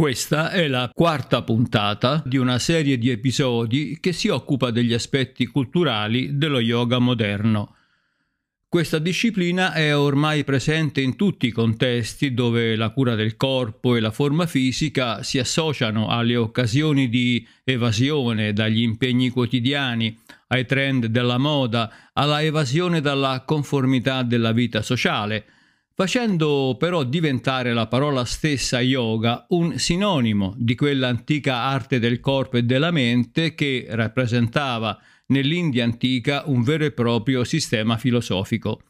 Questa è la quarta puntata di una serie di episodi che si occupa degli aspetti culturali dello yoga moderno. Questa disciplina è ormai presente in tutti i contesti dove la cura del corpo e la forma fisica si associano alle occasioni di evasione dagli impegni quotidiani, ai trend della moda, alla evasione dalla conformità della vita sociale – facendo però diventare la parola stessa yoga un sinonimo di quell'antica arte del corpo e della mente che rappresentava nell'India antica un vero e proprio sistema filosofico.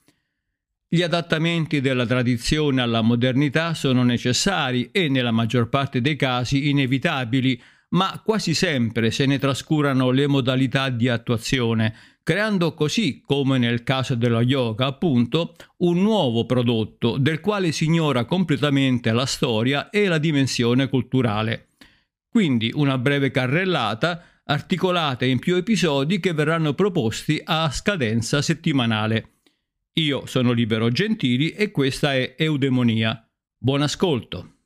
Gli adattamenti della tradizione alla modernità sono necessari e nella maggior parte dei casi inevitabili, ma quasi sempre se ne trascurano le modalità di attuazione, creando così, come nel caso dello yoga appunto, un nuovo prodotto del quale si ignora completamente la storia e la dimensione culturale. Quindi una breve carrellata articolata in più episodi che verranno proposti a scadenza settimanale. Io sono Libero Gentili e questa è Eudemonia. Buon ascolto!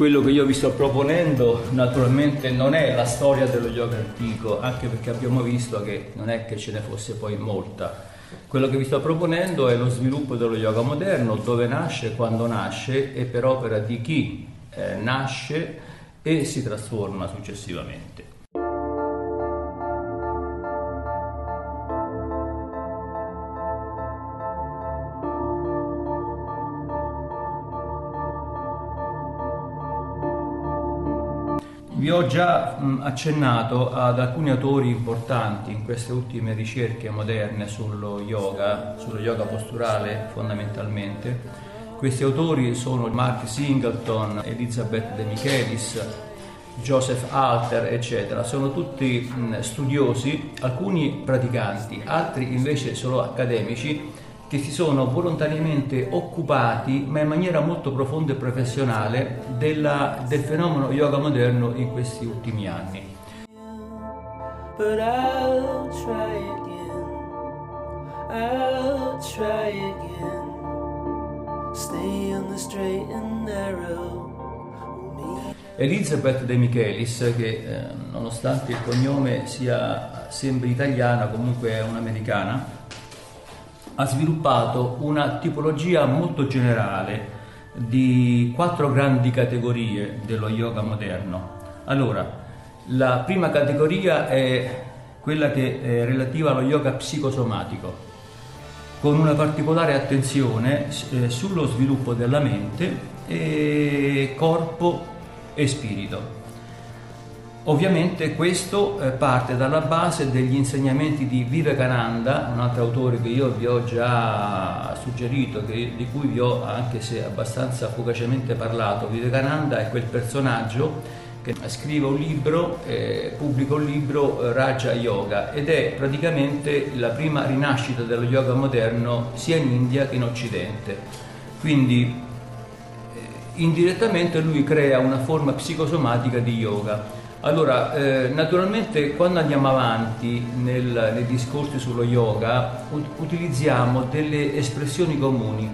Quello che io vi sto proponendo naturalmente non è la storia dello yoga antico, anche perché abbiamo visto che non è che ce ne fosse poi molta. Quello che vi sto proponendo è lo sviluppo dello yoga moderno, dove nasce, quando nasce e per opera di chi eh, nasce e si trasforma successivamente. Ho già mh, accennato ad alcuni autori importanti in queste ultime ricerche moderne sullo yoga, sullo yoga posturale fondamentalmente. Questi autori sono Mark Singleton, Elizabeth De Michelis, Joseph Alter, eccetera. Sono tutti mh, studiosi, alcuni praticanti, altri invece solo accademici che si sono volontariamente occupati, ma in maniera molto profonda e professionale, della, del fenomeno yoga moderno in questi ultimi anni. Elizabeth De Michelis, che eh, nonostante il cognome sia, sembri italiana, comunque è un'americana, ha sviluppato una tipologia molto generale di quattro grandi categorie dello yoga moderno. Allora, la prima categoria è quella che è relativa allo yoga psicosomatico, con una particolare attenzione eh, sullo sviluppo della mente, e corpo e spirito. Ovviamente questo eh, parte dalla base degli insegnamenti di Vivekananda, un altro autore che io vi ho già suggerito, che, di cui vi ho anche se abbastanza fugacemente parlato. Vivekananda è quel personaggio che scrive un libro, eh, pubblica un libro eh, Raja Yoga ed è praticamente la prima rinascita dello yoga moderno sia in India che in Occidente. Quindi eh, indirettamente lui crea una forma psicosomatica di yoga allora, eh, naturalmente quando andiamo avanti nel, nei discorsi sullo yoga ut- utilizziamo delle espressioni comuni,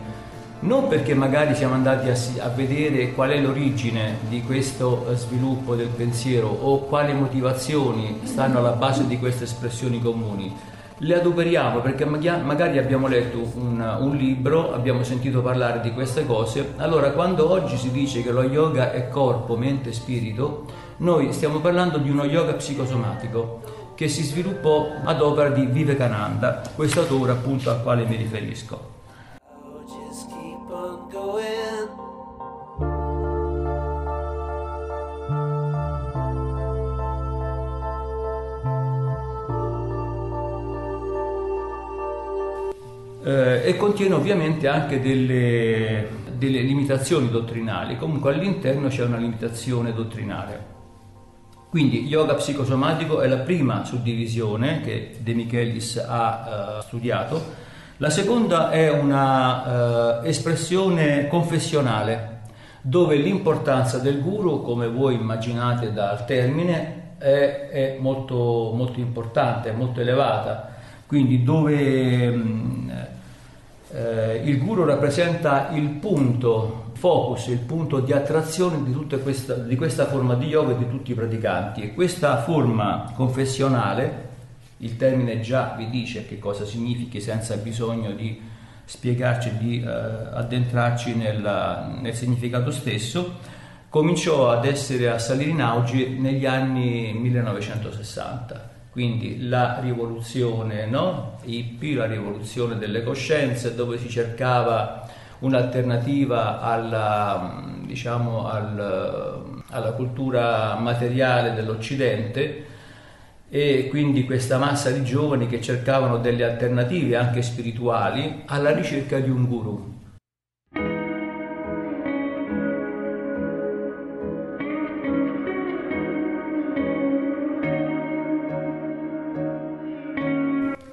non perché magari siamo andati a, a, vedere qual è l'origine di questo eh, sviluppo del pensiero o quali motivazioni stanno alla base di queste espressioni comuni, le adoperiamo perché magari abbiamo letto un, un, libro, abbiamo sentito parlare di queste cose, allora quando oggi si dice che lo yoga è corpo, mente e spirito, noi stiamo parlando di uno yoga psicosomatico che si sviluppò ad opera di Vivekananda, questo autore appunto al quale mi riferisco. Eh, e contiene ovviamente anche delle, delle limitazioni dottrinali, comunque all'interno c'è una limitazione dottrinale. Quindi yoga psicosomatico è la prima suddivisione che De Michelis ha uh, studiato. La seconda è una uh, espressione confessionale, dove l'importanza del guru, come voi immaginate dal termine, è, è molto, molto importante, molto elevata, quindi dove mh, eh, il guru rappresenta il punto focus, il punto di attrazione di, questa, di questa forma di yoga e di tutti i praticanti. E questa forma confessionale, il termine già vi dice che cosa significhi senza bisogno di spiegarci, di eh, addentrarci nella, nel significato stesso, cominciò ad essere a salire in auge negli anni 1960 quindi la rivoluzione no? hippie, la rivoluzione delle coscienze, dove si cercava un'alternativa alla, diciamo, al, alla cultura materiale dell'Occidente e quindi questa massa di giovani che cercavano delle alternative anche spirituali alla ricerca di un guru.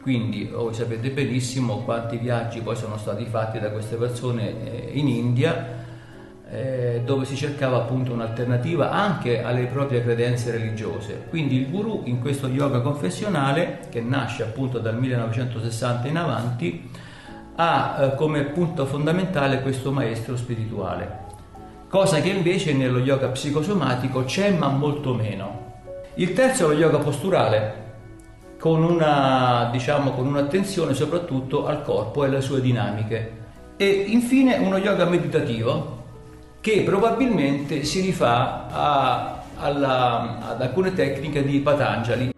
Quindi voi sapete benissimo quanti viaggi poi sono stati fatti da queste persone eh, in India eh, dove si cercava appunto un'alternativa anche alle proprie credenze religiose. Quindi il guru in questo yoga confessionale che nasce appunto dal 1960 in avanti ha eh, come punto fondamentale questo maestro spirituale, cosa che invece nello yoga psicosomatico c'è ma molto meno. Il terzo è lo yoga posturale, con, una, diciamo, con un'attenzione soprattutto al corpo e alle sue dinamiche. E infine uno yoga meditativo che probabilmente si rifà a, alla, ad alcune tecniche di Patanjali.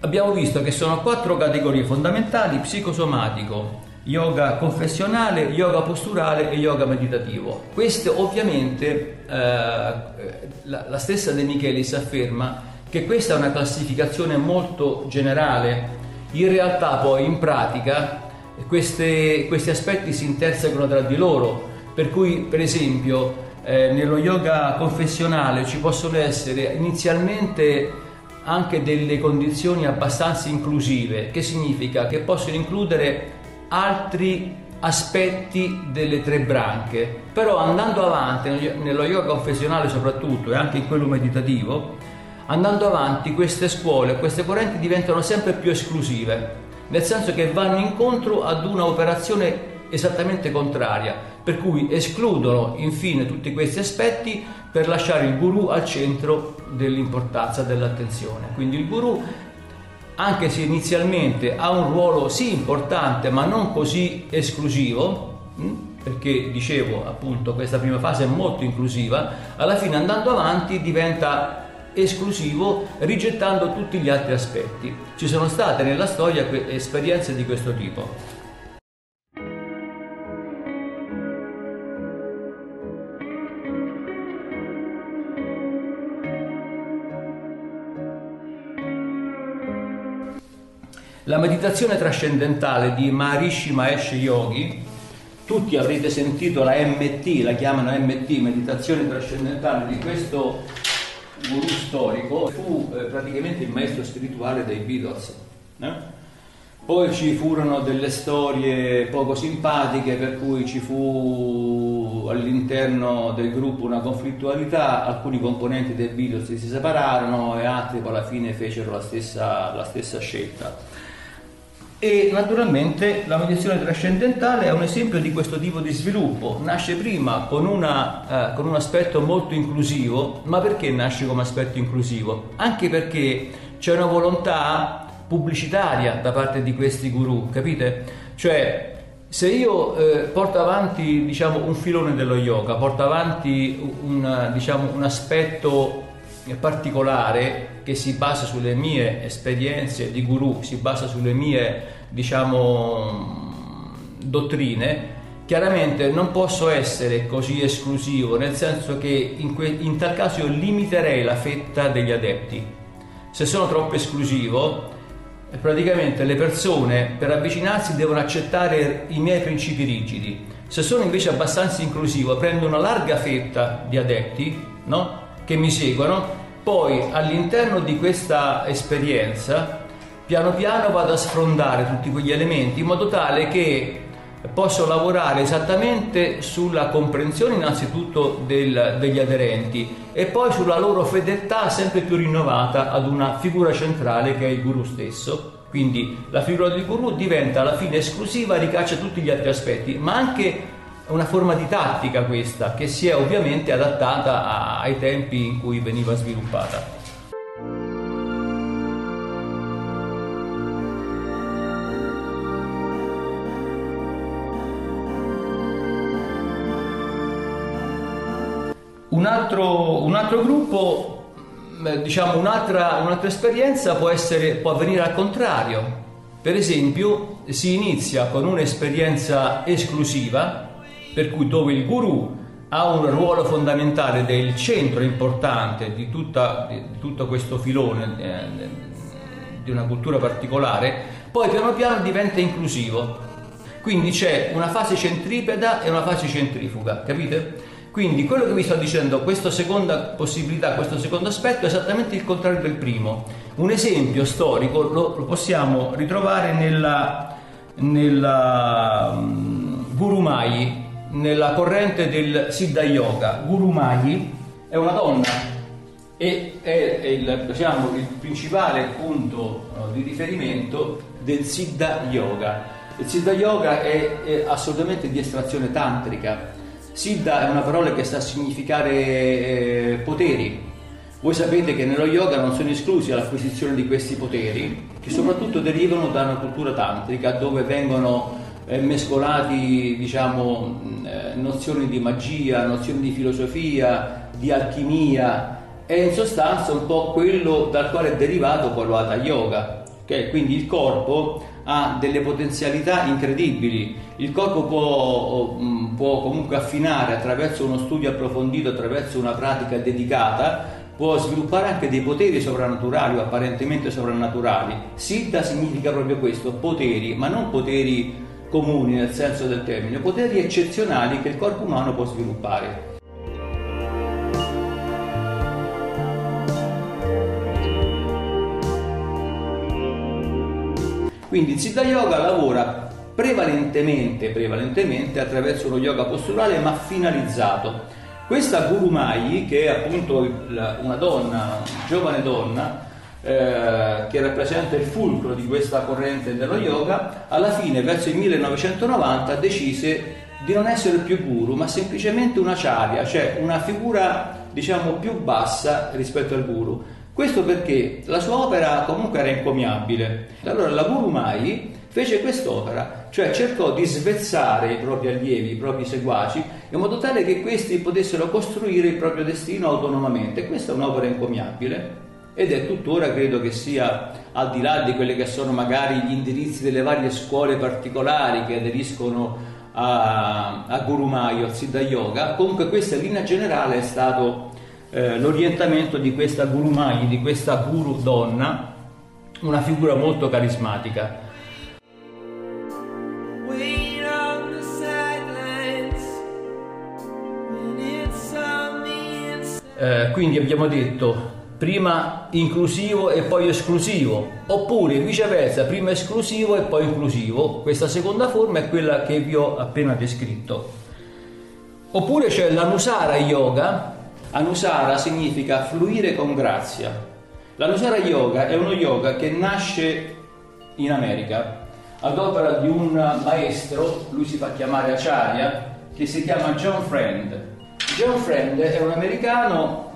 Abbiamo visto che sono quattro categorie fondamentali, psicosomatico, yoga confessionale, yoga posturale e yoga meditativo. Questo ovviamente eh, la, la, stessa De Michelis afferma che questa è una classificazione molto generale, in realtà poi in pratica queste, questi aspetti si intersecano tra di loro, per cui per esempio eh, nello yoga confessionale ci possono essere inizialmente anche delle condizioni abbastanza inclusive, che significa che possono includere altri aspetti delle tre branche, però andando avanti nello yoga confessionale soprattutto e anche in quello meditativo, andando avanti queste scuole, queste correnti diventano sempre più esclusive, nel senso che vanno incontro ad una operazione esattamente contraria, per cui escludono infine tutti questi aspetti per lasciare il guru al centro dell'importanza dell'attenzione. Quindi il guru anche se inizialmente ha un ruolo sì importante ma non così esclusivo, hm, perché dicevo appunto questa prima fase è molto inclusiva, alla fine andando avanti diventa esclusivo rigettando tutti gli altri aspetti. Ci sono state nella storia esperienze di questo tipo. La meditazione trascendentale di Maharishi Mahesh Yogi, tutti avrete sentito la MT, la chiamano MT, meditazione trascendentale di questo guru storico, fu eh, praticamente il maestro spirituale dei Beatles. Eh? Poi ci furono delle storie poco simpatiche per cui ci fu all'interno del gruppo una conflittualità, alcuni componenti dei Beatles si separarono e altri poi alla fine fecero la stessa, la stessa scelta. E naturalmente la meditazione trascendentale è un esempio di questo tipo di sviluppo. Nasce prima con, una, eh, con, un aspetto molto inclusivo, ma perché nasce come aspetto inclusivo? Anche perché c'è una volontà pubblicitaria da parte di questi guru, capite? Cioè, se io eh, porto avanti diciamo, un filone dello yoga, porto avanti un, diciamo, un aspetto particolare che si basa sulle mie esperienze di guru, si basa sulle mie, diciamo, dottrine, chiaramente non posso essere così esclusivo, nel senso che in, que- in tal caso io limiterei la fetta degli adepti. Se sono troppo esclusivo, praticamente le persone per avvicinarsi devono accettare i miei principi rigidi. Se sono invece abbastanza inclusivo, prendo una larga fetta di adepti, no? Che mi seguono, poi all'interno di questa esperienza piano piano vado a sfrondare tutti quegli elementi in modo tale che posso lavorare esattamente sulla comprensione innanzitutto del, degli aderenti e poi sulla loro fedeltà sempre più rinnovata ad una figura centrale che è il guru stesso. Quindi la figura del guru diventa alla fine esclusiva ricaccia tutti gli altri aspetti, ma anche una forma di tattica questa che si è ovviamente adattata ai tempi in cui veniva sviluppata. Un altro, un altro gruppo, diciamo un'altra, un'altra esperienza può, essere, può avvenire al contrario. Per esempio, si inizia con un'esperienza esclusiva, per cui dove il guru ha un ruolo fondamentale del centro importante di, tutta, di tutto questo filone eh, di una cultura particolare, poi piano piano diventa inclusivo. Quindi c'è una fase centripeta e una fase centrifuga, capite? Quindi quello che vi sto dicendo, questa seconda possibilità, questo secondo aspetto è esattamente il contrario del primo. Un esempio storico lo, possiamo ritrovare nella, nella um, Guru Mai, nella corrente del Siddha Yoga. Guru Mai è una donna e è, il, diciamo, il, principale punto no, di riferimento del Siddha Yoga. Il Siddha Yoga è, è assolutamente di estrazione tantrica Siddha è una parola che sta a significare eh, poteri. Voi sapete che nello yoga non sono esclusi l'acquisizione di questi poteri, che soprattutto derivano da una cultura tantrica dove vengono eh, mescolati diciamo, eh, nozioni di magia, nozioni di filosofia, di alchimia e in sostanza un po' quello dal quale è derivato poi lo Hatha Yoga, okay? quindi il corpo ha delle potenzialità incredibili. Il corpo può, mm, può, comunque affinare attraverso uno studio approfondito, attraverso una pratica dedicata, può sviluppare anche dei poteri sovrannaturali o apparentemente sovrannaturali. Siddha significa proprio questo, poteri, ma non poteri comuni nel senso del termine, poteri eccezionali che il corpo umano può sviluppare. Quindi il Siddha Yoga lavora prevalentemente, prevalentemente attraverso lo yoga posturale ma finalizzato. Questa Guru Mai, che è appunto una donna, una giovane donna, eh, che rappresenta il fulcro di questa corrente dello yoga, alla fine, verso il 1990, decise di non essere più guru, ma semplicemente una charia, cioè una figura diciamo più bassa rispetto al guru. Questo perché la sua opera comunque era encomiabile. Allora la Guru Mai fece quest'opera, cioè cercò di svezzare i propri allievi, i propri seguaci, in modo tale che questi potessero costruire il proprio destino autonomamente. Questa è un'opera encomiabile ed è tuttora credo che sia al di là di quelli che sono magari gli indirizzi delle varie scuole particolari che aderiscono a, a Guru Mai o al Siddha Yoga, comunque questa linea generale è stato eh, l'orientamento di questa Guru Mai, di questa guru donna, una figura molto carismatica. Eh, quindi abbiamo detto prima inclusivo e poi esclusivo, oppure viceversa, prima esclusivo e poi inclusivo. Questa seconda forma è quella che vi ho appena descritto. Oppure c'è l'Anusara Yoga, Anusara significa fluire con grazia. L'Anusara Yoga è uno yoga che nasce in America ad opera di un maestro, lui si fa chiamare Acharya, che si chiama John Friend. John Friend è un americano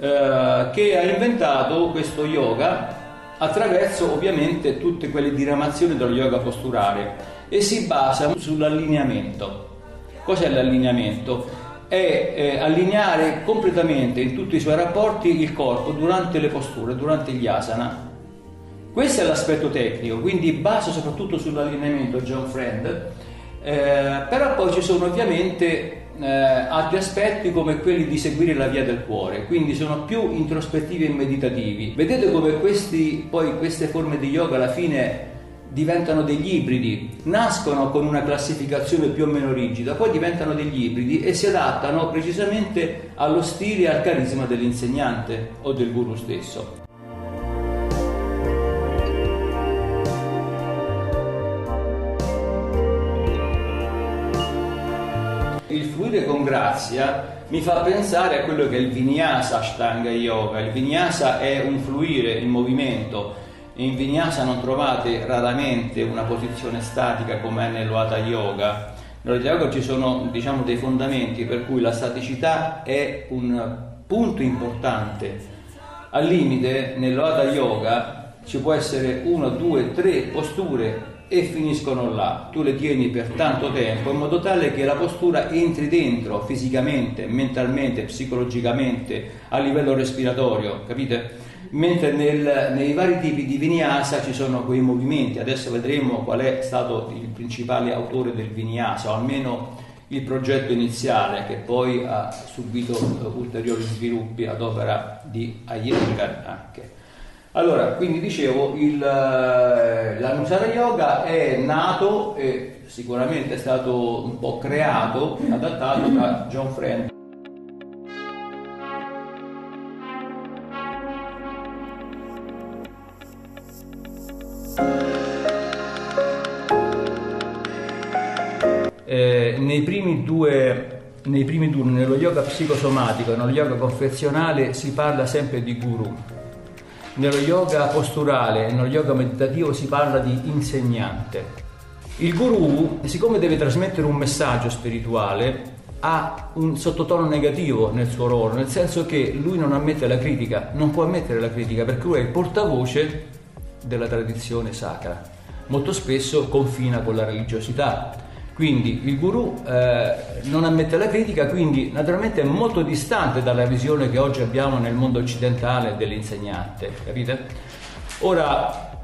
eh, che ha inventato questo yoga attraverso ovviamente tutte quelle diramazioni dello yoga posturale e si basa sull'allineamento. Cos'è l'allineamento? è eh, allineare completamente in tutti i suoi rapporti il corpo durante le posture, durante gli asana. Questo è l'aspetto tecnico, quindi basa soprattutto sull'allineamento John Friend, eh, però poi ci sono ovviamente eh, altri aspetti come quelli di seguire la via del cuore, quindi sono più introspettivi e meditativi. Vedete come questi, poi queste forme di yoga alla fine diventano degli ibridi, nascono con una classificazione più o meno rigida, poi diventano degli ibridi e si adattano precisamente allo stile e al carisma dell'insegnante o del guru stesso. Fluire con grazia mi fa pensare a quello che è il Vinyasa Ashtanga Yoga. Il Vinyasa è un fluire in movimento. In Vinyasa non trovate raramente una posizione statica come è nello Hatha Yoga. Nello Yoga ci sono diciamo, dei fondamenti per cui la staticità è un punto importante. Al limite, nello Hatha Yoga ci può essere una, due, tre posture e finiscono là. Tu le tieni per tanto tempo in modo tale che la postura entri dentro fisicamente, mentalmente, psicologicamente, a livello respiratorio, capite? Mentre nel, nei vari tipi di vinyasa ci sono quei movimenti, adesso vedremo qual è stato il principale autore del vinyasa, o almeno il progetto iniziale che poi ha subito ulteriori sviluppi ad opera di Iyengar anche. Allora, quindi dicevo, il, eh, l'Anusara Yoga è nato e sicuramente è stato un po' creato, adattato da John Friend. Eh, nei primi due nei primi due, nello yoga psicosomatico e nello yoga confezionale si parla sempre di guru nello yoga posturale e nello yoga meditativo si parla di insegnante. Il guru, siccome deve trasmettere un messaggio spirituale, ha un sottotono negativo nel suo ruolo, nel senso che lui non ammette la critica, non può ammettere la critica perché lui è il portavoce della tradizione sacra. Molto spesso confina con la religiosità, quindi il guru eh, non ammette la critica, quindi naturalmente è molto distante dalla visione che oggi abbiamo nel mondo occidentale dell'insegnante, capite? Ora,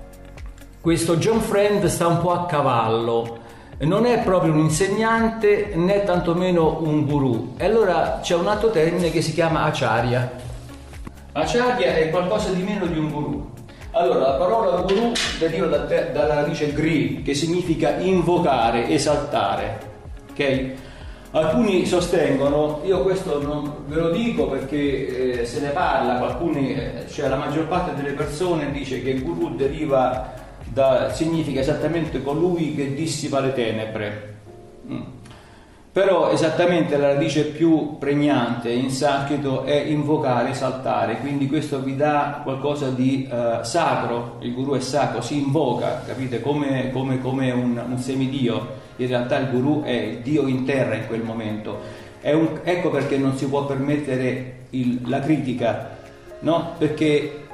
questo John Friend sta un po' a cavallo, non è proprio un insegnante né tantomeno un guru. E allora c'è un altro termine che si chiama acharya. Acharya è qualcosa di meno di un guru. Allora, la parola guru deriva da te, dalla radice gri, che significa invocare, esaltare. Ok? Alcuni sostengono, io questo non ve lo dico perché eh, se ne parla, alcuni, eh, cioè la maggior parte delle persone dice che guru deriva da, significa esattamente colui che dissipa le tenebre. Mm. Però esattamente la radice più pregnante in sanscrito è invocare, esaltare, quindi questo vi dà qualcosa di uh, sacro, il guru è sacro, si invoca, capite, come, come, come un, un, semidio, in realtà il guru è il dio in terra in quel momento. Un, ecco perché non si può permettere il, la critica, no? perché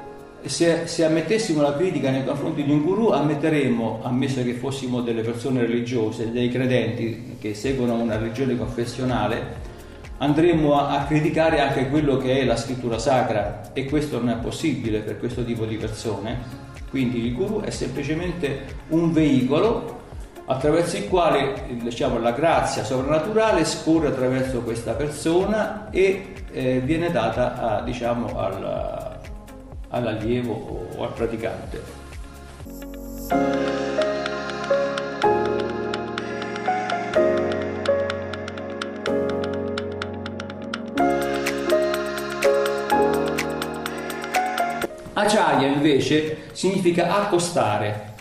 se, se, ammettessimo la critica nei confronti di un guru, ammetteremmo, ammesso che fossimo delle persone religiose, dei credenti che seguono una religione confessionale, andremmo a, a, criticare anche quello che è la scrittura sacra e questo non è possibile per questo tipo di persone. Quindi il guru è semplicemente un veicolo attraverso il quale diciamo, la grazia sovrannaturale scorre attraverso questa persona e eh, viene data a, diciamo, al, all'allievo o al praticante. Acciaia invece significa accostare,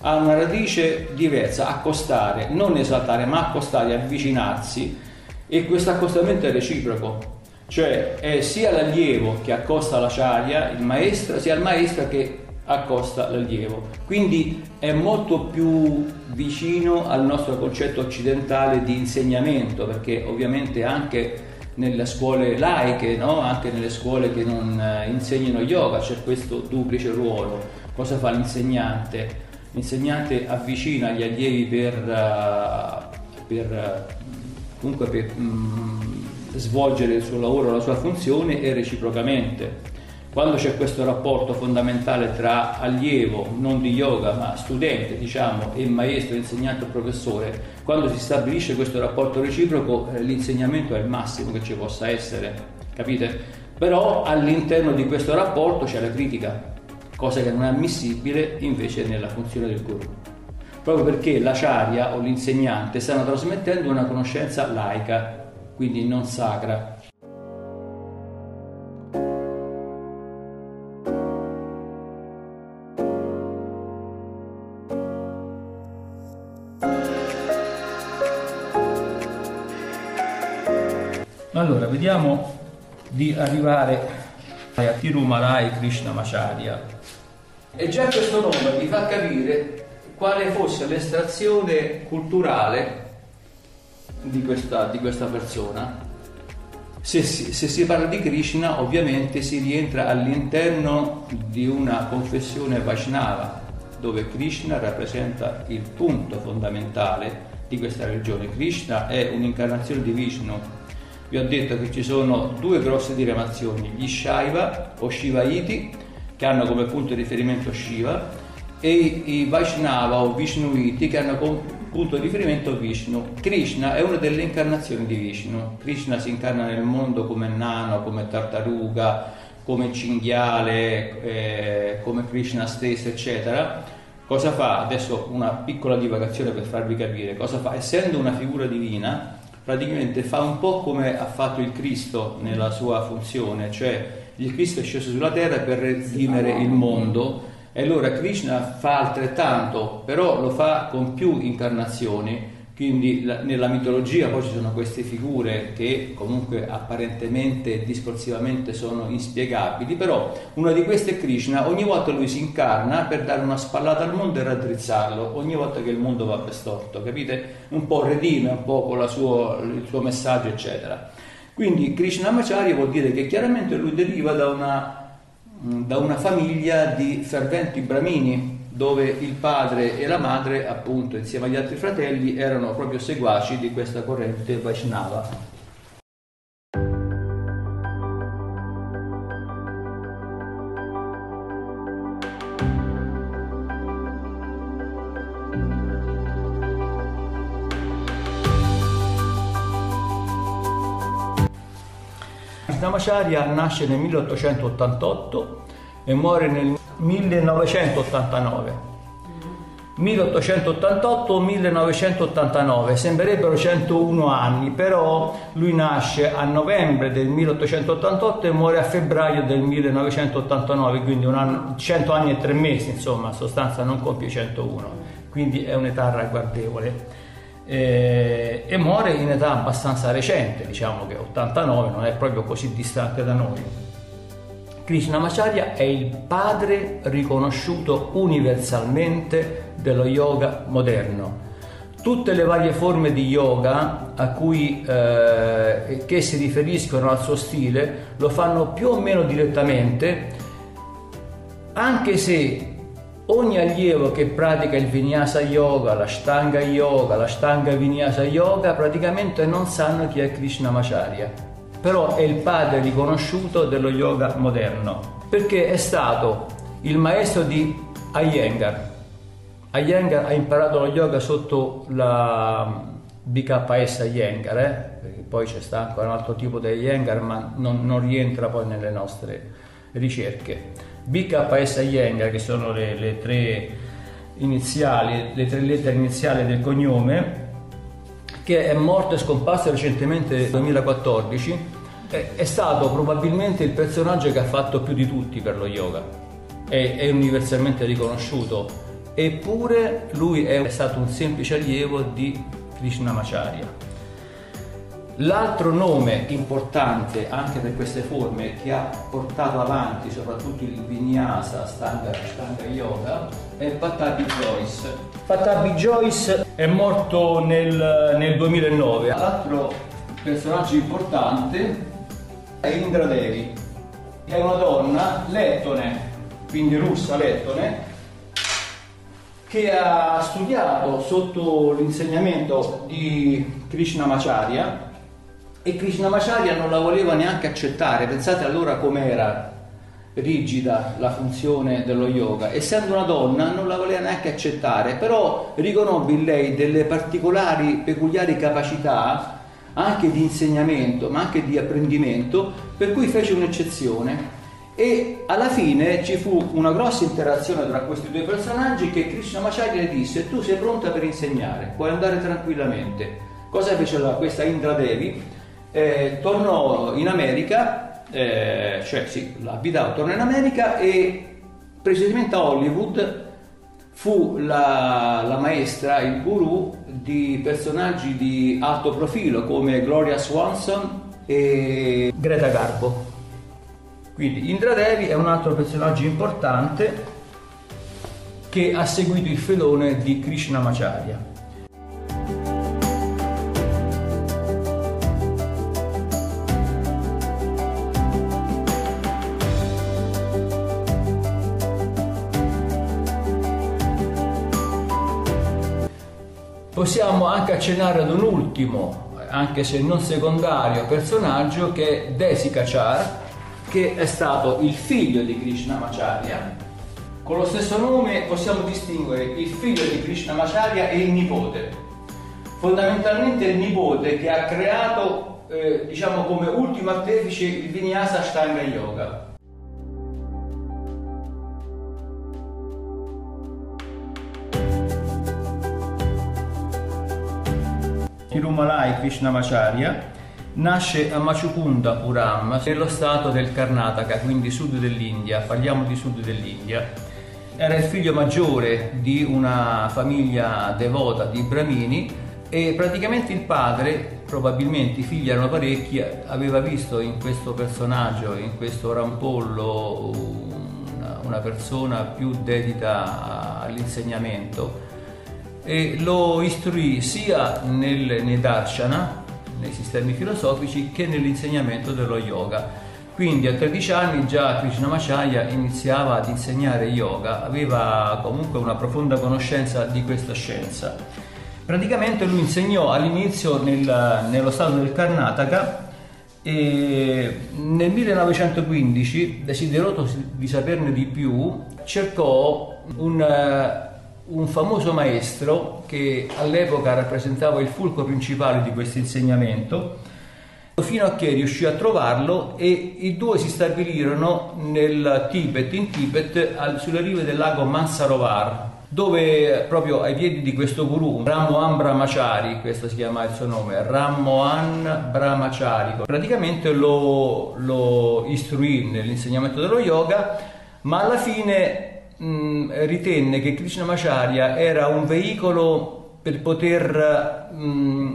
ha una radice diversa, accostare, non esaltare, ma accostare, avvicinarsi. E questo accostamento è reciproco cioè è sia l'allievo che accosta la ciaria, il maestro, sia il maestro che accosta l'allievo. Quindi è molto più vicino al nostro concetto occidentale di insegnamento, perché ovviamente anche nelle scuole laiche, no? anche nelle scuole che non eh, insegnano yoga, c'è questo duplice ruolo. Cosa fa l'insegnante? L'insegnante avvicina gli allievi per, uh, per uh, comunque per, um, svolgere il suo lavoro, la sua funzione e reciprocamente. Quando c'è questo rapporto fondamentale tra allievo, non di yoga, ma studente, diciamo, e maestro, insegnante o professore, quando si stabilisce questo rapporto reciproco, eh, l'insegnamento è il massimo che ci possa essere, capite? Però all'interno di questo rapporto c'è la critica, cosa che non è ammissibile invece nella funzione del guru proprio perché l'acciaria o l'insegnante stanno trasmettendo una conoscenza laica, quindi non sacra. Allora, vediamo di arrivare a Tirumalai Krishnamacharya. E già questo nome vi fa capire quale fosse l'estrazione culturale di questa, di questa persona. Se si, se si, parla di Krishna ovviamente si rientra all'interno di una confessione Vaishnava, dove Krishna rappresenta il punto fondamentale di questa religione. Krishna è un'incarnazione di Vishnu. Vi ho detto che ci sono due grosse diramazioni, gli Shaiva o Shivaiti, che hanno come punto di riferimento Shiva, e i Vaishnava o Vishnuiti che hanno come punto di riferimento Vishnu. Krishna è una delle incarnazioni di Vishnu. Krishna si incarna nel mondo come nano, come tartaruga, come cinghiale, eh, come Krishna stesso, eccetera. Cosa fa? Adesso una piccola divagazione per farvi capire. Cosa fa? Essendo una figura divina, praticamente fa un po' come ha fatto il Cristo nella sua funzione, cioè il Cristo è sceso sulla terra per redimere il mondo e allora Krishna fa altrettanto, però lo fa con più incarnazioni, quindi la, nella mitologia poi ci sono queste figure che comunque apparentemente discorsivamente sono inspiegabili, però una di queste è Krishna, ogni volta lui si incarna per dare una spallata al mondo e raddrizzarlo, ogni volta che il mondo va per storto, capite? Un po' redime, un po' con suo, il suo messaggio, eccetera. Quindi Krishna Krishnamacharya vuol dire che chiaramente lui deriva da una da una famiglia di ferventi bramini dove il padre e la madre, appunto, insieme agli altri fratelli, erano proprio seguaci di questa corrente Vaishnava. Krishnamacharya nasce nel 1888 e muore nel 1989. 1888-1989, sembrerebbero 101 anni, però lui nasce a novembre del 1888 e muore a febbraio del 1989, quindi anno, 100 anni e 3 mesi, insomma, in sostanza non compie 101, quindi è un'età ragguardevole eh, e muore in età abbastanza recente, diciamo che 89 non è proprio così distante da noi. Krishnamacharya è il padre riconosciuto universalmente dello yoga moderno. Tutte le varie forme di yoga a cui, eh, che si riferiscono al suo stile lo fanno più o meno direttamente, anche se Ogni allievo che pratica il Vinyasa Yoga, la Shtanga Yoga, la Shtanga Vinyasa Yoga praticamente non sanno chi è Krishnamacharya, però è il padre riconosciuto dello yoga moderno, perché è stato il maestro di Iyengar. Iyengar ha imparato lo yoga sotto la BKS Iyengar, eh? perché poi c'è sta ancora un altro tipo di Iyengar, ma non, non rientra poi nelle nostre ricerche. BKS Iyengar, che sono le, le, tre iniziali, le tre lettere iniziali del cognome, che è morto e scomparso recentemente nel 2014, è, è, stato probabilmente il personaggio che ha fatto più di tutti per lo yoga, è, è universalmente riconosciuto, eppure lui è stato un semplice allievo di Krishnamacharya. L'altro nome importante anche per queste forme che ha portato avanti soprattutto il Vinyasa Stanga, Stanga Yoga è Patabi Joyce. Patabi Joyce è morto nel, nel 2009. L'altro personaggio importante è Indra Devi. È una donna lettone, quindi russa lettone, che ha studiato sotto l'insegnamento di Krishnamacharya e Krishnamacharya non la voleva neanche accettare, pensate allora com'era rigida la funzione dello yoga, essendo una donna non la voleva neanche accettare, però riconobbe in lei delle particolari, peculiari capacità anche di insegnamento, ma anche di apprendimento, per cui fece un'eccezione e alla fine ci fu una grossa interazione tra questi due personaggi che Krishnamacharya le disse tu sei pronta per insegnare, puoi andare tranquillamente. Cosa fece la, questa Indra Devi? Eh, tornò in America, eh, cioè sì, abitava, tornò in America e precisamente a Hollywood fu la, la, maestra, il guru di personaggi di alto profilo come Gloria Swanson, e Greta Garbo. Quindi Indra Devi è un altro personaggio importante che ha seguito il filone di Krishnamacharya. Possiamo anche accennare ad un ultimo, anche se non secondario, personaggio che è Desikachar, che è stato il figlio di Krishnamacharya. Con lo stesso nome possiamo distinguere il figlio di Krishnamacharya e il nipote. Fondamentalmente il nipote che ha creato, eh, diciamo come ultimo artefice, il Vinyasa Ashtanga Yoga. Tirumalai Krishnamacharya nasce a Machukunda Puram, nello stato del Karnataka, quindi sud dell'India, parliamo di sud dell'India. Era il figlio maggiore di una famiglia devota di Brahmini e praticamente il padre, probabilmente i figli erano parecchi, aveva visto in questo personaggio, in questo rampollo, una persona più dedita all'insegnamento e lo istruì sia nel, nei darshana, nei sistemi filosofici, che nell'insegnamento dello yoga. Quindi a 13 anni già Krishnamacharya iniziava ad insegnare yoga, aveva comunque una profonda conoscenza di questa scienza. Praticamente lui insegnò all'inizio nel, nello stato del Karnataka e nel 1915, desideroso di saperne di più, cercò un un famoso maestro che all'epoca rappresentava il fulcro principale di questo insegnamento, fino a che riuscì a trovarlo e i due si stabilirono nel Tibet, in Tibet, sulle rive del lago Mansarovar, dove proprio ai piedi di questo guru, Rammohan Brahmachari, questo si chiama il suo nome, Rammohan Brahmachari, praticamente lo, lo istruì nell'insegnamento dello yoga, ma alla fine mh, mm, ritenne che Krishnamacharya era un veicolo per poter mh, mm,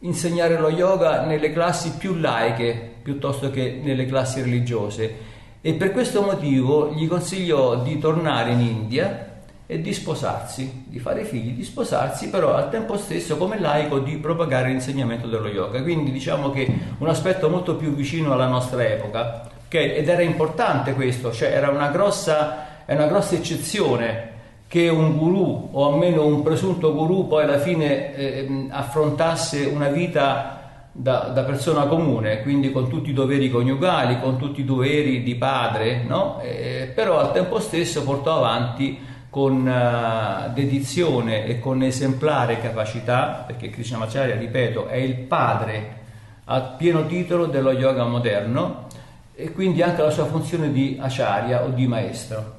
insegnare lo yoga nelle classi più laiche piuttosto che nelle classi religiose e per questo motivo gli consigliò di tornare in India e di sposarsi, di fare figli, di sposarsi, però al tempo stesso come laico di propagare l'insegnamento dello yoga. Quindi diciamo che un aspetto molto più vicino alla nostra epoca, okay? ed era importante questo, cioè era una grossa è una grossa eccezione che un guru o almeno un presunto guru poi alla fine eh, affrontasse una vita da, da, persona comune, quindi con tutti i doveri coniugali, con tutti i doveri di padre, no? eh, però al tempo stesso portò avanti con uh, dedizione e con esemplare capacità, perché Krishnamacharya, ripeto, è il padre a pieno titolo dello yoga moderno e quindi anche la sua funzione di acharya o di maestro.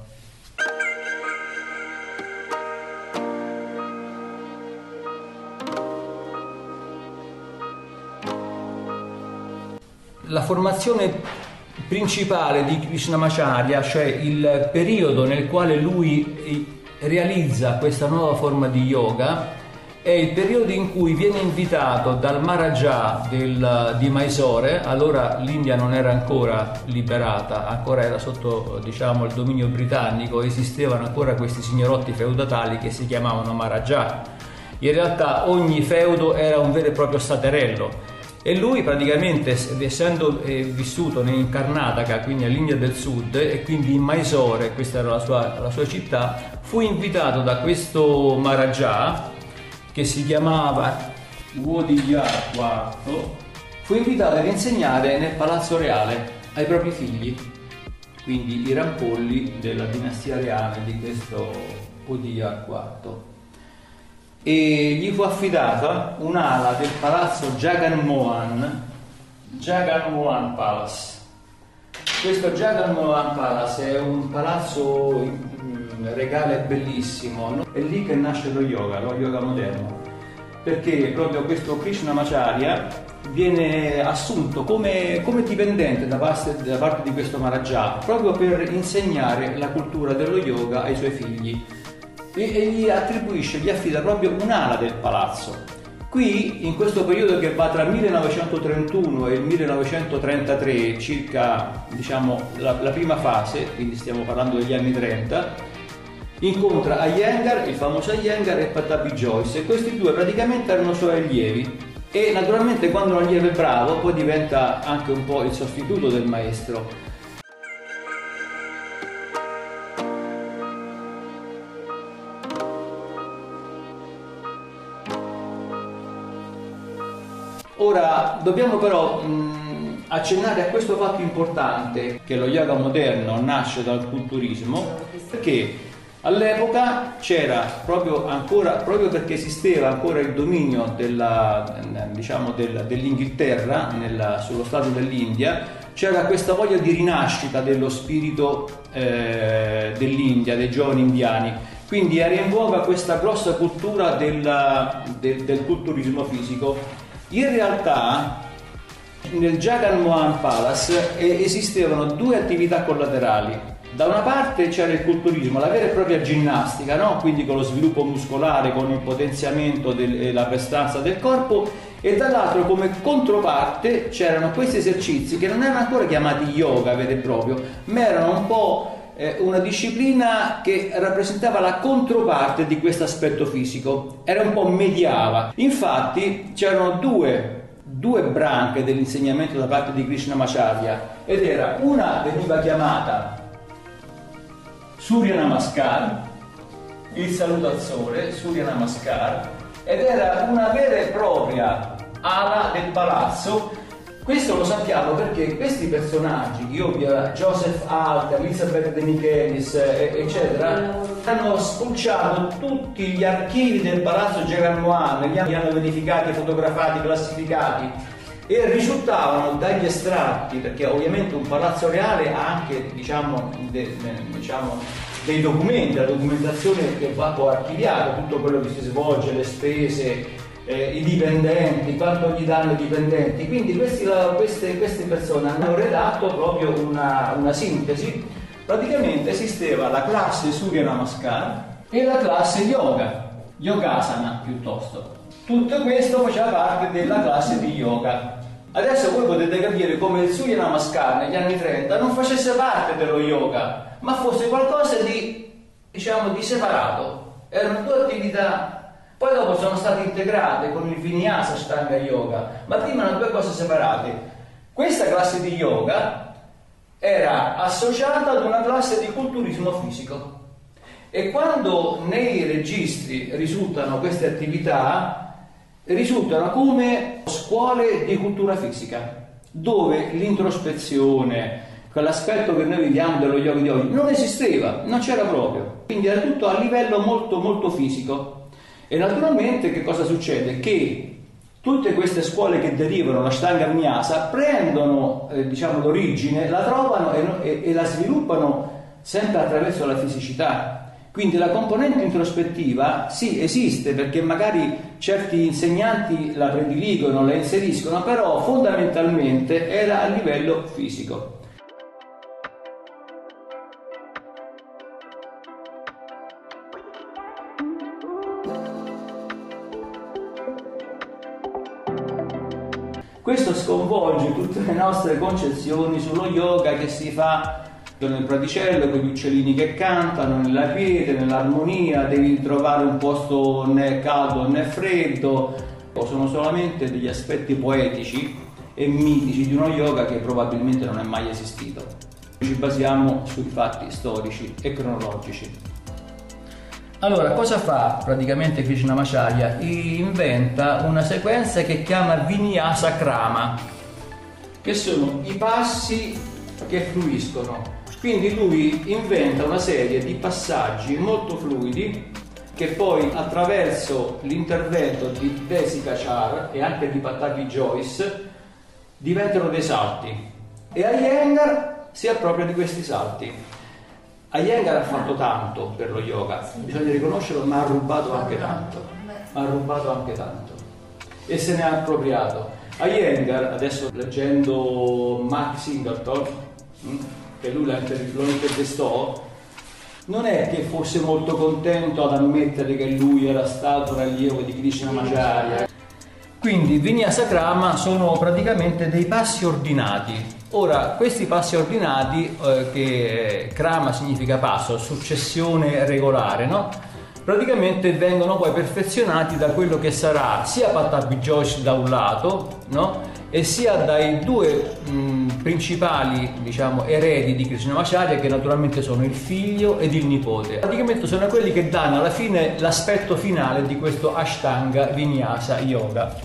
La formazione principale di Krishnamacharya, cioè il periodo nel quale lui realizza questa nuova forma di yoga, è il periodo in cui viene invitato dal Maharaja del, di Mysore, allora l'India non era ancora liberata, ancora era sotto diciamo, il dominio britannico, esistevano ancora questi signorotti feudatali che si chiamavano Maharaja. In realtà ogni feudo era un vero e proprio staterello e lui praticamente essendo eh, vissuto in Karnataka, quindi all'India del Sud e quindi in Mysore, questa era la sua, la sua città, fu invitato da questo Maharaja che si chiamava Wodiyar IV, fu invitato ad insegnare nel palazzo reale ai propri figli, quindi i rampolli della dinastia reale di questo Wodiyar IV e gli fu affidata un'ala del palazzo Jagan Mohan, Jagan Mohan Palace. Questo Jagan Mohan Palace è un palazzo mm, regale bellissimo, è lì che nasce lo yoga, lo yoga moderno, perché proprio questo Krishna Macharya viene assunto come, come dipendente da parte, da parte di questo Maharaja, proprio per insegnare la cultura dello yoga ai suoi figli e, e gli attribuisce, gli affida proprio un'ala del palazzo. Qui, in questo periodo che va tra il 1931 e il 1933, circa diciamo, la, la prima fase, quindi stiamo parlando degli anni 30, incontra Iyengar, il famoso Iyengar e Patabi Joyce. E questi due praticamente erano suoi allievi. E naturalmente quando un allievo è bravo poi diventa anche un po' il sostituto del maestro Ora dobbiamo però mh, accennare a questo fatto importante che lo yoga moderno nasce dal culturismo perché all'epoca c'era proprio ancora, proprio perché esisteva ancora il dominio della, diciamo, del, dell'Inghilterra nella, sullo Stato dell'India, c'era questa voglia di rinascita dello spirito eh, dell'India, dei giovani indiani. Quindi era in voga questa grossa cultura della, del, del culturismo fisico in realtà nel Jagan Mohan Palace esistevano due attività collaterali. Da una parte c'era il culturismo, la vera e propria ginnastica, no? quindi con lo sviluppo muscolare, con il potenziamento e la prestanza del corpo, e dall'altro come controparte c'erano questi esercizi che non erano ancora chiamati yoga vero e proprio, ma erano un po' Eh, una disciplina che rappresentava la controparte di questo aspetto fisico, era un po' mediava. Infatti c'erano due, due branche dell'insegnamento da parte di Krishnamacharya ed era una veniva chiamata Surya Namaskar, il saluto al sole, Surya Namaskar, ed era una vera e propria ala del palazzo questo lo sappiamo perché questi personaggi, Iobia, Joseph Alt, Elizabeth De Michelis, eccetera, hanno spulciato tutti gli archivi del palazzo Geranois, li hanno verificati, fotografati, classificati e risultavano dagli estratti, perché ovviamente un palazzo reale ha anche diciamo, de, diciamo, dei documenti, la documentazione che va poi archiviata, tutto quello che si svolge, le spese, eh, i dipendenti, quanto gli danno i dipendenti. Quindi questi, queste, queste, persone hanno redatto proprio una, una, sintesi. Praticamente esisteva la classe Surya Namaskar e la classe Yoga, Yogasana piuttosto. Tutto questo faceva parte della classe di Yoga. Adesso voi potete capire come il Surya Namaskar negli anni 30 non facesse parte dello yoga, ma fosse qualcosa di, diciamo, di separato. Erano due attività poi dopo sono state integrate con il Vinyasa Ashtanga Yoga, ma prima erano due cose separate. Questa classe di yoga era associata ad una classe di culturismo fisico. E quando nei registri risultano queste attività, risultano come scuole di cultura fisica, dove l'introspezione, quell'aspetto che noi vediamo dello yoga di oggi, non esisteva, non c'era proprio. Quindi era tutto a livello molto molto fisico. E naturalmente che cosa succede? Che tutte queste scuole che derivano da Shtanga Vinyasa prendono eh, diciamo, l'origine, la trovano e, e, e la sviluppano sempre attraverso la fisicità. Quindi la componente introspettiva sì esiste perché magari certi insegnanti la prediligono, la inseriscono, però fondamentalmente era a livello fisico. Questo sconvolge tutte le nostre concezioni sullo yoga che si fa nel praticello con gli uccellini che cantano, nella quiete, nell'armonia, devi trovare un posto né caldo né freddo. Sono solamente degli aspetti poetici e mitici di uno yoga che probabilmente non è mai esistito. Ci basiamo sui fatti storici e cronologici. Allora, cosa fa praticamente Krishnamacharya? Inventa una sequenza che chiama Vinyasa Krama, che sono i passi che fluiscono. Quindi lui inventa una serie di passaggi molto fluidi che poi attraverso l'intervento di Desikachar e anche di Pataki Joyce diventano dei salti. E Iyengar si appropria di questi salti. Iyengar ha fatto tanto per lo yoga, bisogna riconoscerlo, ma ha rubato anche tanto. Ha rubato anche tanto. E se ne ha appropriato. Iyengar, adesso leggendo Mark Singleton, mm, che lui lo intervistò, non è che fosse molto contento ad ammettere che lui era stato un allievo di Krishna Krishnamacharya. Quindi Vinyasa Krama sono praticamente dei passi ordinati. Ora, questi passi ordinati, eh, che Krama significa passo, successione regolare, no? praticamente vengono poi perfezionati da quello che sarà sia Patabi Josh da un lato no? e sia dai due mh, principali diciamo, eredi di Krishnamacharya che naturalmente sono il figlio ed il nipote. Praticamente sono quelli che danno alla fine l'aspetto finale di questo Ashtanga Vinyasa Yoga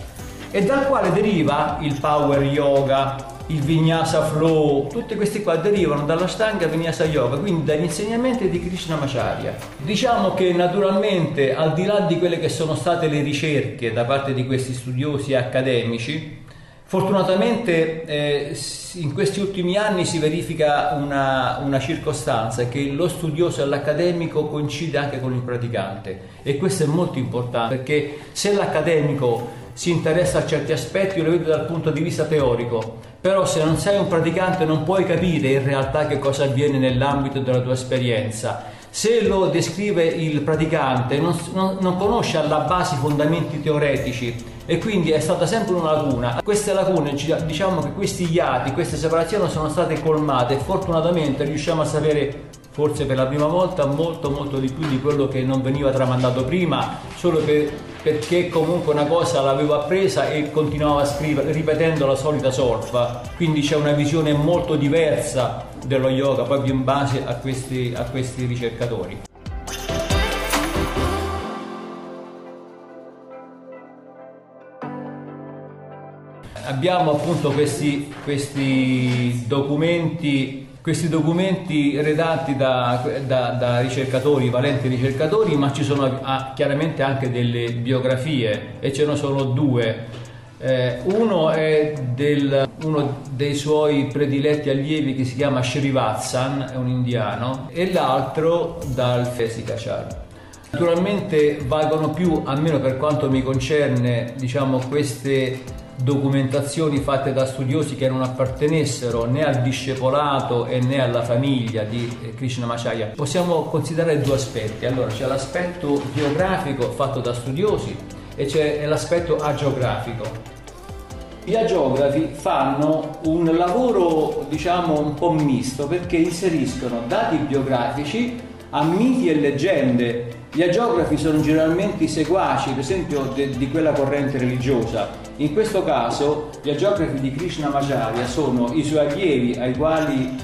e dal quale deriva il Power Yoga, il Vinyasa Flow, tutti questi qua derivano dalla Stanga Vinyasa Yoga, quindi dagli insegnamenti di Krishnamacharya. Diciamo che naturalmente al di là di quelle che sono state le ricerche da parte di questi studiosi accademici, Fortunatamente eh, in questi ultimi anni si verifica una, una, circostanza che lo studioso e l'accademico coincide anche con il praticante e questo è molto importante perché se l'accademico si interessa a certi aspetti, io lo vedo dal punto di vista teorico, però se non sei un praticante non puoi capire in realtà che cosa avviene nell'ambito della tua esperienza. Se lo descrive il praticante non, non, non conosce alla base i fondamenti teoretici e quindi è stata sempre una lacuna. Queste lacune, diciamo che questi iati, queste separazioni sono state colmate e fortunatamente riusciamo a sapere forse per la prima volta molto molto di più di quello che non veniva tramandato prima, solo per, perché comunque una cosa l'avevo appresa e continuavo a scrivere ripetendo la solita solfa, quindi c'è una visione molto diversa dello yoga proprio in base a questi, a questi ricercatori. Abbiamo appunto questi, questi documenti questi documenti redatti da, da, da, ricercatori, valenti ricercatori, ma ci sono ah, chiaramente anche delle biografie e ce ne sono due. Eh, uno è del, uno dei suoi prediletti allievi che si chiama Srivatsan, è un indiano, e l'altro dal Fesikachar. Naturalmente valgono più, almeno per quanto mi concerne, diciamo, queste documentazioni fatte da studiosi che non appartenessero né al discepolato e né alla famiglia di eh, Krishnamacharya. Possiamo considerare due aspetti. Allora c'è l'aspetto biografico fatto da studiosi e c'è l'aspetto agiografico. Gli agiografi fanno un lavoro diciamo un po' misto perché inseriscono dati biografici a miti e leggende. Gli agiografi sono generalmente i seguaci, per esempio, de, di quella corrente religiosa in questo caso gli agiografi di Krishnamacharya sono i suoi allievi ai quali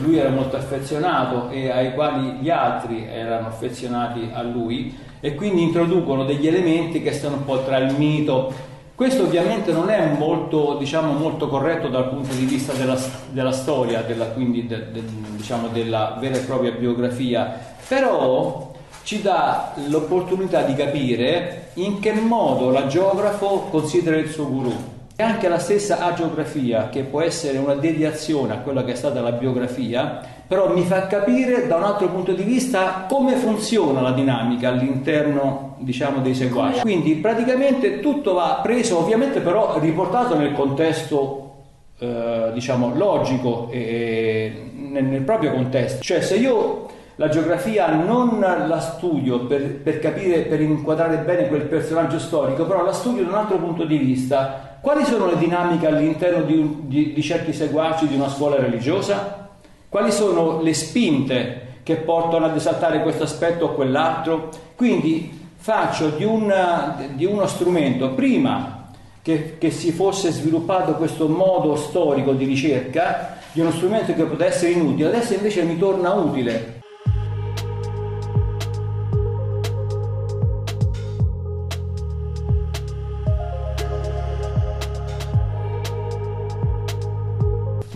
lui era molto affezionato e ai quali gli altri erano affezionati a lui e quindi introducono degli elementi che stanno un po' tra il mito. Questo ovviamente non è molto, diciamo, molto corretto dal punto di vista della, della storia, della, quindi de, de, diciamo, della vera e propria biografia, però ci dà l'opportunità di capire in che modo l'agiografo considera il suo guru. E anche la stessa agiografia, che può essere una deviazione a quella che è stata la biografia, però mi fa capire da un altro punto di vista come funziona la dinamica all'interno diciamo, dei seguaci. Quindi praticamente tutto va preso, ovviamente però riportato nel contesto eh, diciamo, logico e nel, nel proprio contesto. Cioè se io la geografia non la studio per, per, capire, per inquadrare bene quel personaggio storico, però la studio da un altro punto di vista. Quali sono le dinamiche all'interno di, di, di certi seguaci di una scuola religiosa? Quali sono le spinte che portano ad esaltare questo aspetto o quell'altro? Quindi faccio di, una, di uno strumento, prima che, che, si fosse sviluppato questo modo storico di ricerca, di uno strumento che poteva essere inutile, adesso invece mi torna utile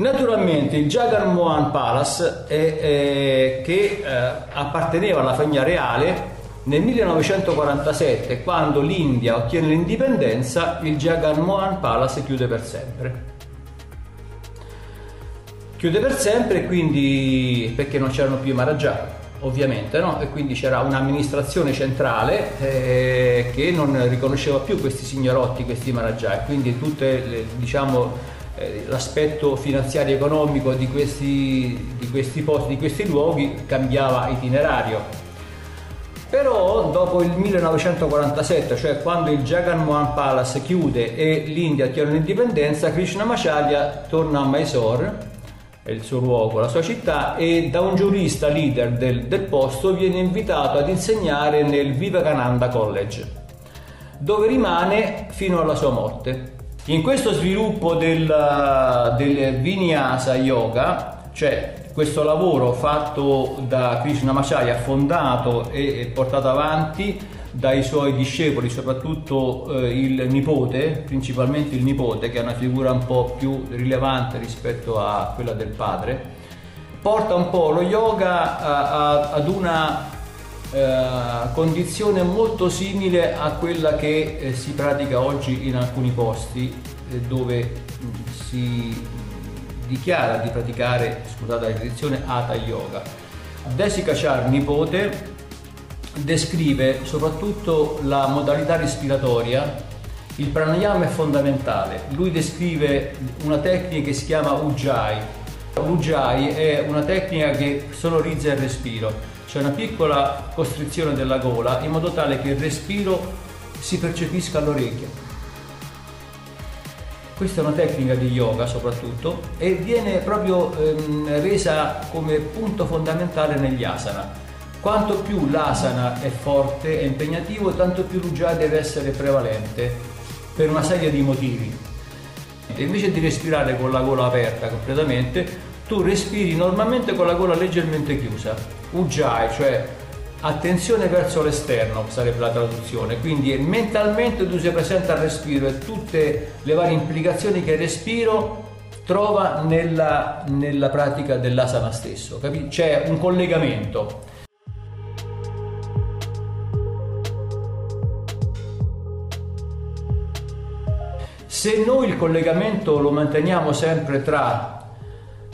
Naturalmente il Jagan Mohan Palace è, è, che eh, apparteneva alla famiglia reale nel 1947 quando l'India ottiene l'indipendenza il Jagan Mohan Palace chiude per sempre chiude per sempre quindi perché non c'erano più i Maharaja ovviamente no? e quindi c'era un'amministrazione centrale eh, che non riconosceva più questi signorotti, questi Maharaja e quindi tutte le, diciamo eh, l'aspetto finanziario economico di questi, di questi posti, di questi luoghi cambiava itinerario. Però dopo il 1947, cioè quando il Jagan Palace chiude e l'India ottiene l'indipendenza, Krishnamacharya torna a Mysore, il suo luogo, la sua città, e da un giurista leader del, del posto viene invitato ad insegnare nel Vivekananda College, dove rimane fino alla sua morte. In questo sviluppo del, del Vinyasa Yoga, cioè questo lavoro fatto da Krishna Krishnamacharya, fondato e portato avanti dai suoi discepoli, soprattutto eh, il nipote, principalmente il nipote, che è una figura un po' più rilevante rispetto a quella del padre, porta un po' lo yoga a, a, ad una eh, condizione molto simile a quella che eh, si pratica oggi in alcuni posti eh, dove si dichiara di praticare, scusate la ripetizione, Hatha Yoga. Desikachar, nipote, descrive soprattutto la modalità respiratoria. Il pranayama è fondamentale. Lui descrive una tecnica che si chiama Ujjayi. L'Ujjayi è una tecnica che sonorizza il respiro. C'è una piccola costrizione della gola in modo tale che il respiro si percepisca all'orecchio questa è una tecnica di yoga soprattutto e viene proprio ehm, resa come punto fondamentale negli asana. Quanto più l'asana è forte e impegnativo, tanto più l'ujjayi deve essere prevalente per una serie di motivi. E invece di respirare con la gola aperta completamente, tu respiri normalmente con la gola leggermente chiusa. Ujjayi, cioè attenzione verso l'esterno sarebbe la traduzione, quindi mentalmente tu sei presente al respiro e tutte le varie implicazioni che il respiro trova nella, nella pratica dell'asana stesso, capi? c'è un collegamento. Se noi il collegamento lo manteniamo sempre tra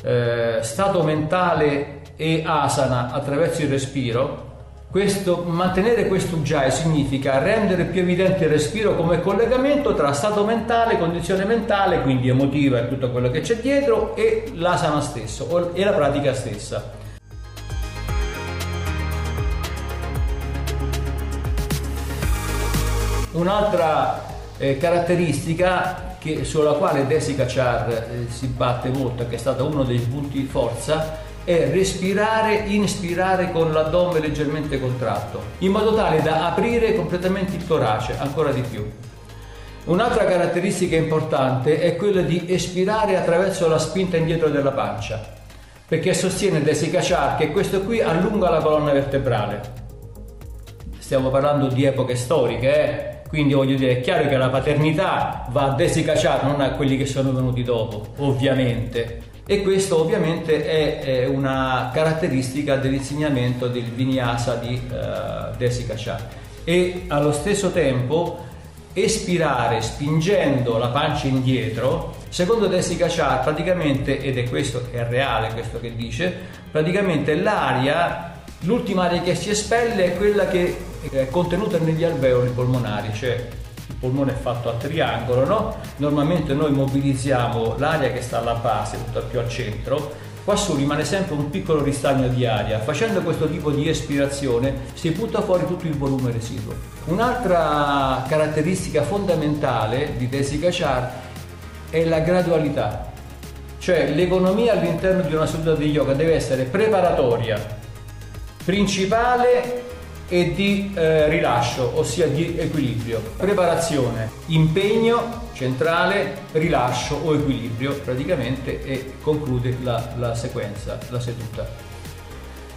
eh, stato mentale e asana attraverso il respiro, questo, mantenere questo ujjayi significa rendere più evidente il respiro come collegamento tra stato mentale, condizione mentale, quindi emotiva e tutto quello che c'è dietro, e l'asana stesso e la pratica stessa. Un'altra eh, caratteristica che, sulla quale Desi Kachar eh, si batte molto, che è stato uno dei punti di forza, è respirare, inspirare con l'addome leggermente contratto, in modo tale da aprire completamente il torace ancora di più. Un'altra caratteristica importante è quella di espirare attraverso la spinta indietro della pancia, perché sostiene Desi Kachar che questo qui allunga la colonna vertebrale. Stiamo parlando di epoche storiche, eh? Quindi voglio dire, è chiaro che la paternità va a Desi Kachar, non a quelli che sono venuti dopo, ovviamente. E questo ovviamente è, è una caratteristica dell'insegnamento del vinyasa di uh, Desi Kachar e allo stesso tempo espirare spingendo la pancia indietro secondo Desi praticamente ed è questo è reale questo che dice praticamente l'aria l'ultima aria che si espelle è quella che è contenuta negli alveoli polmonari cioè polmone è fatto a triangolo, no? Normalmente noi mobilizziamo l'aria che sta alla base, tutta più al centro, qua su rimane sempre un piccolo ristagno di aria. Facendo questo tipo di espirazione si butta fuori tutto il volume residuo. Un'altra caratteristica fondamentale di Desi Kachar è la gradualità, cioè l'economia all'interno di una seduta di yoga deve essere preparatoria, principale e di eh, rilascio, ossia di equilibrio. Preparazione, impegno centrale, rilascio o equilibrio praticamente e conclude la, la sequenza, la seduta.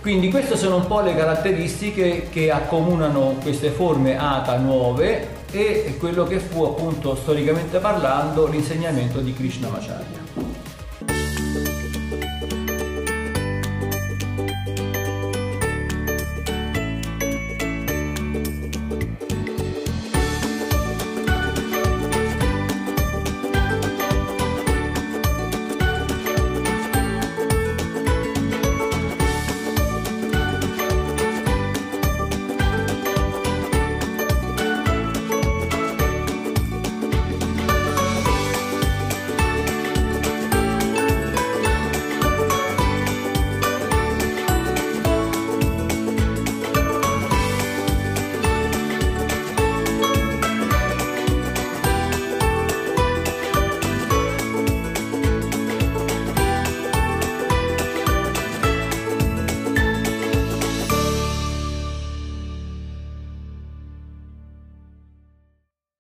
Quindi queste sono un po' le caratteristiche che accomunano queste forme ATA nuove e quello che fu appunto storicamente parlando l'insegnamento di Krishnamacharya.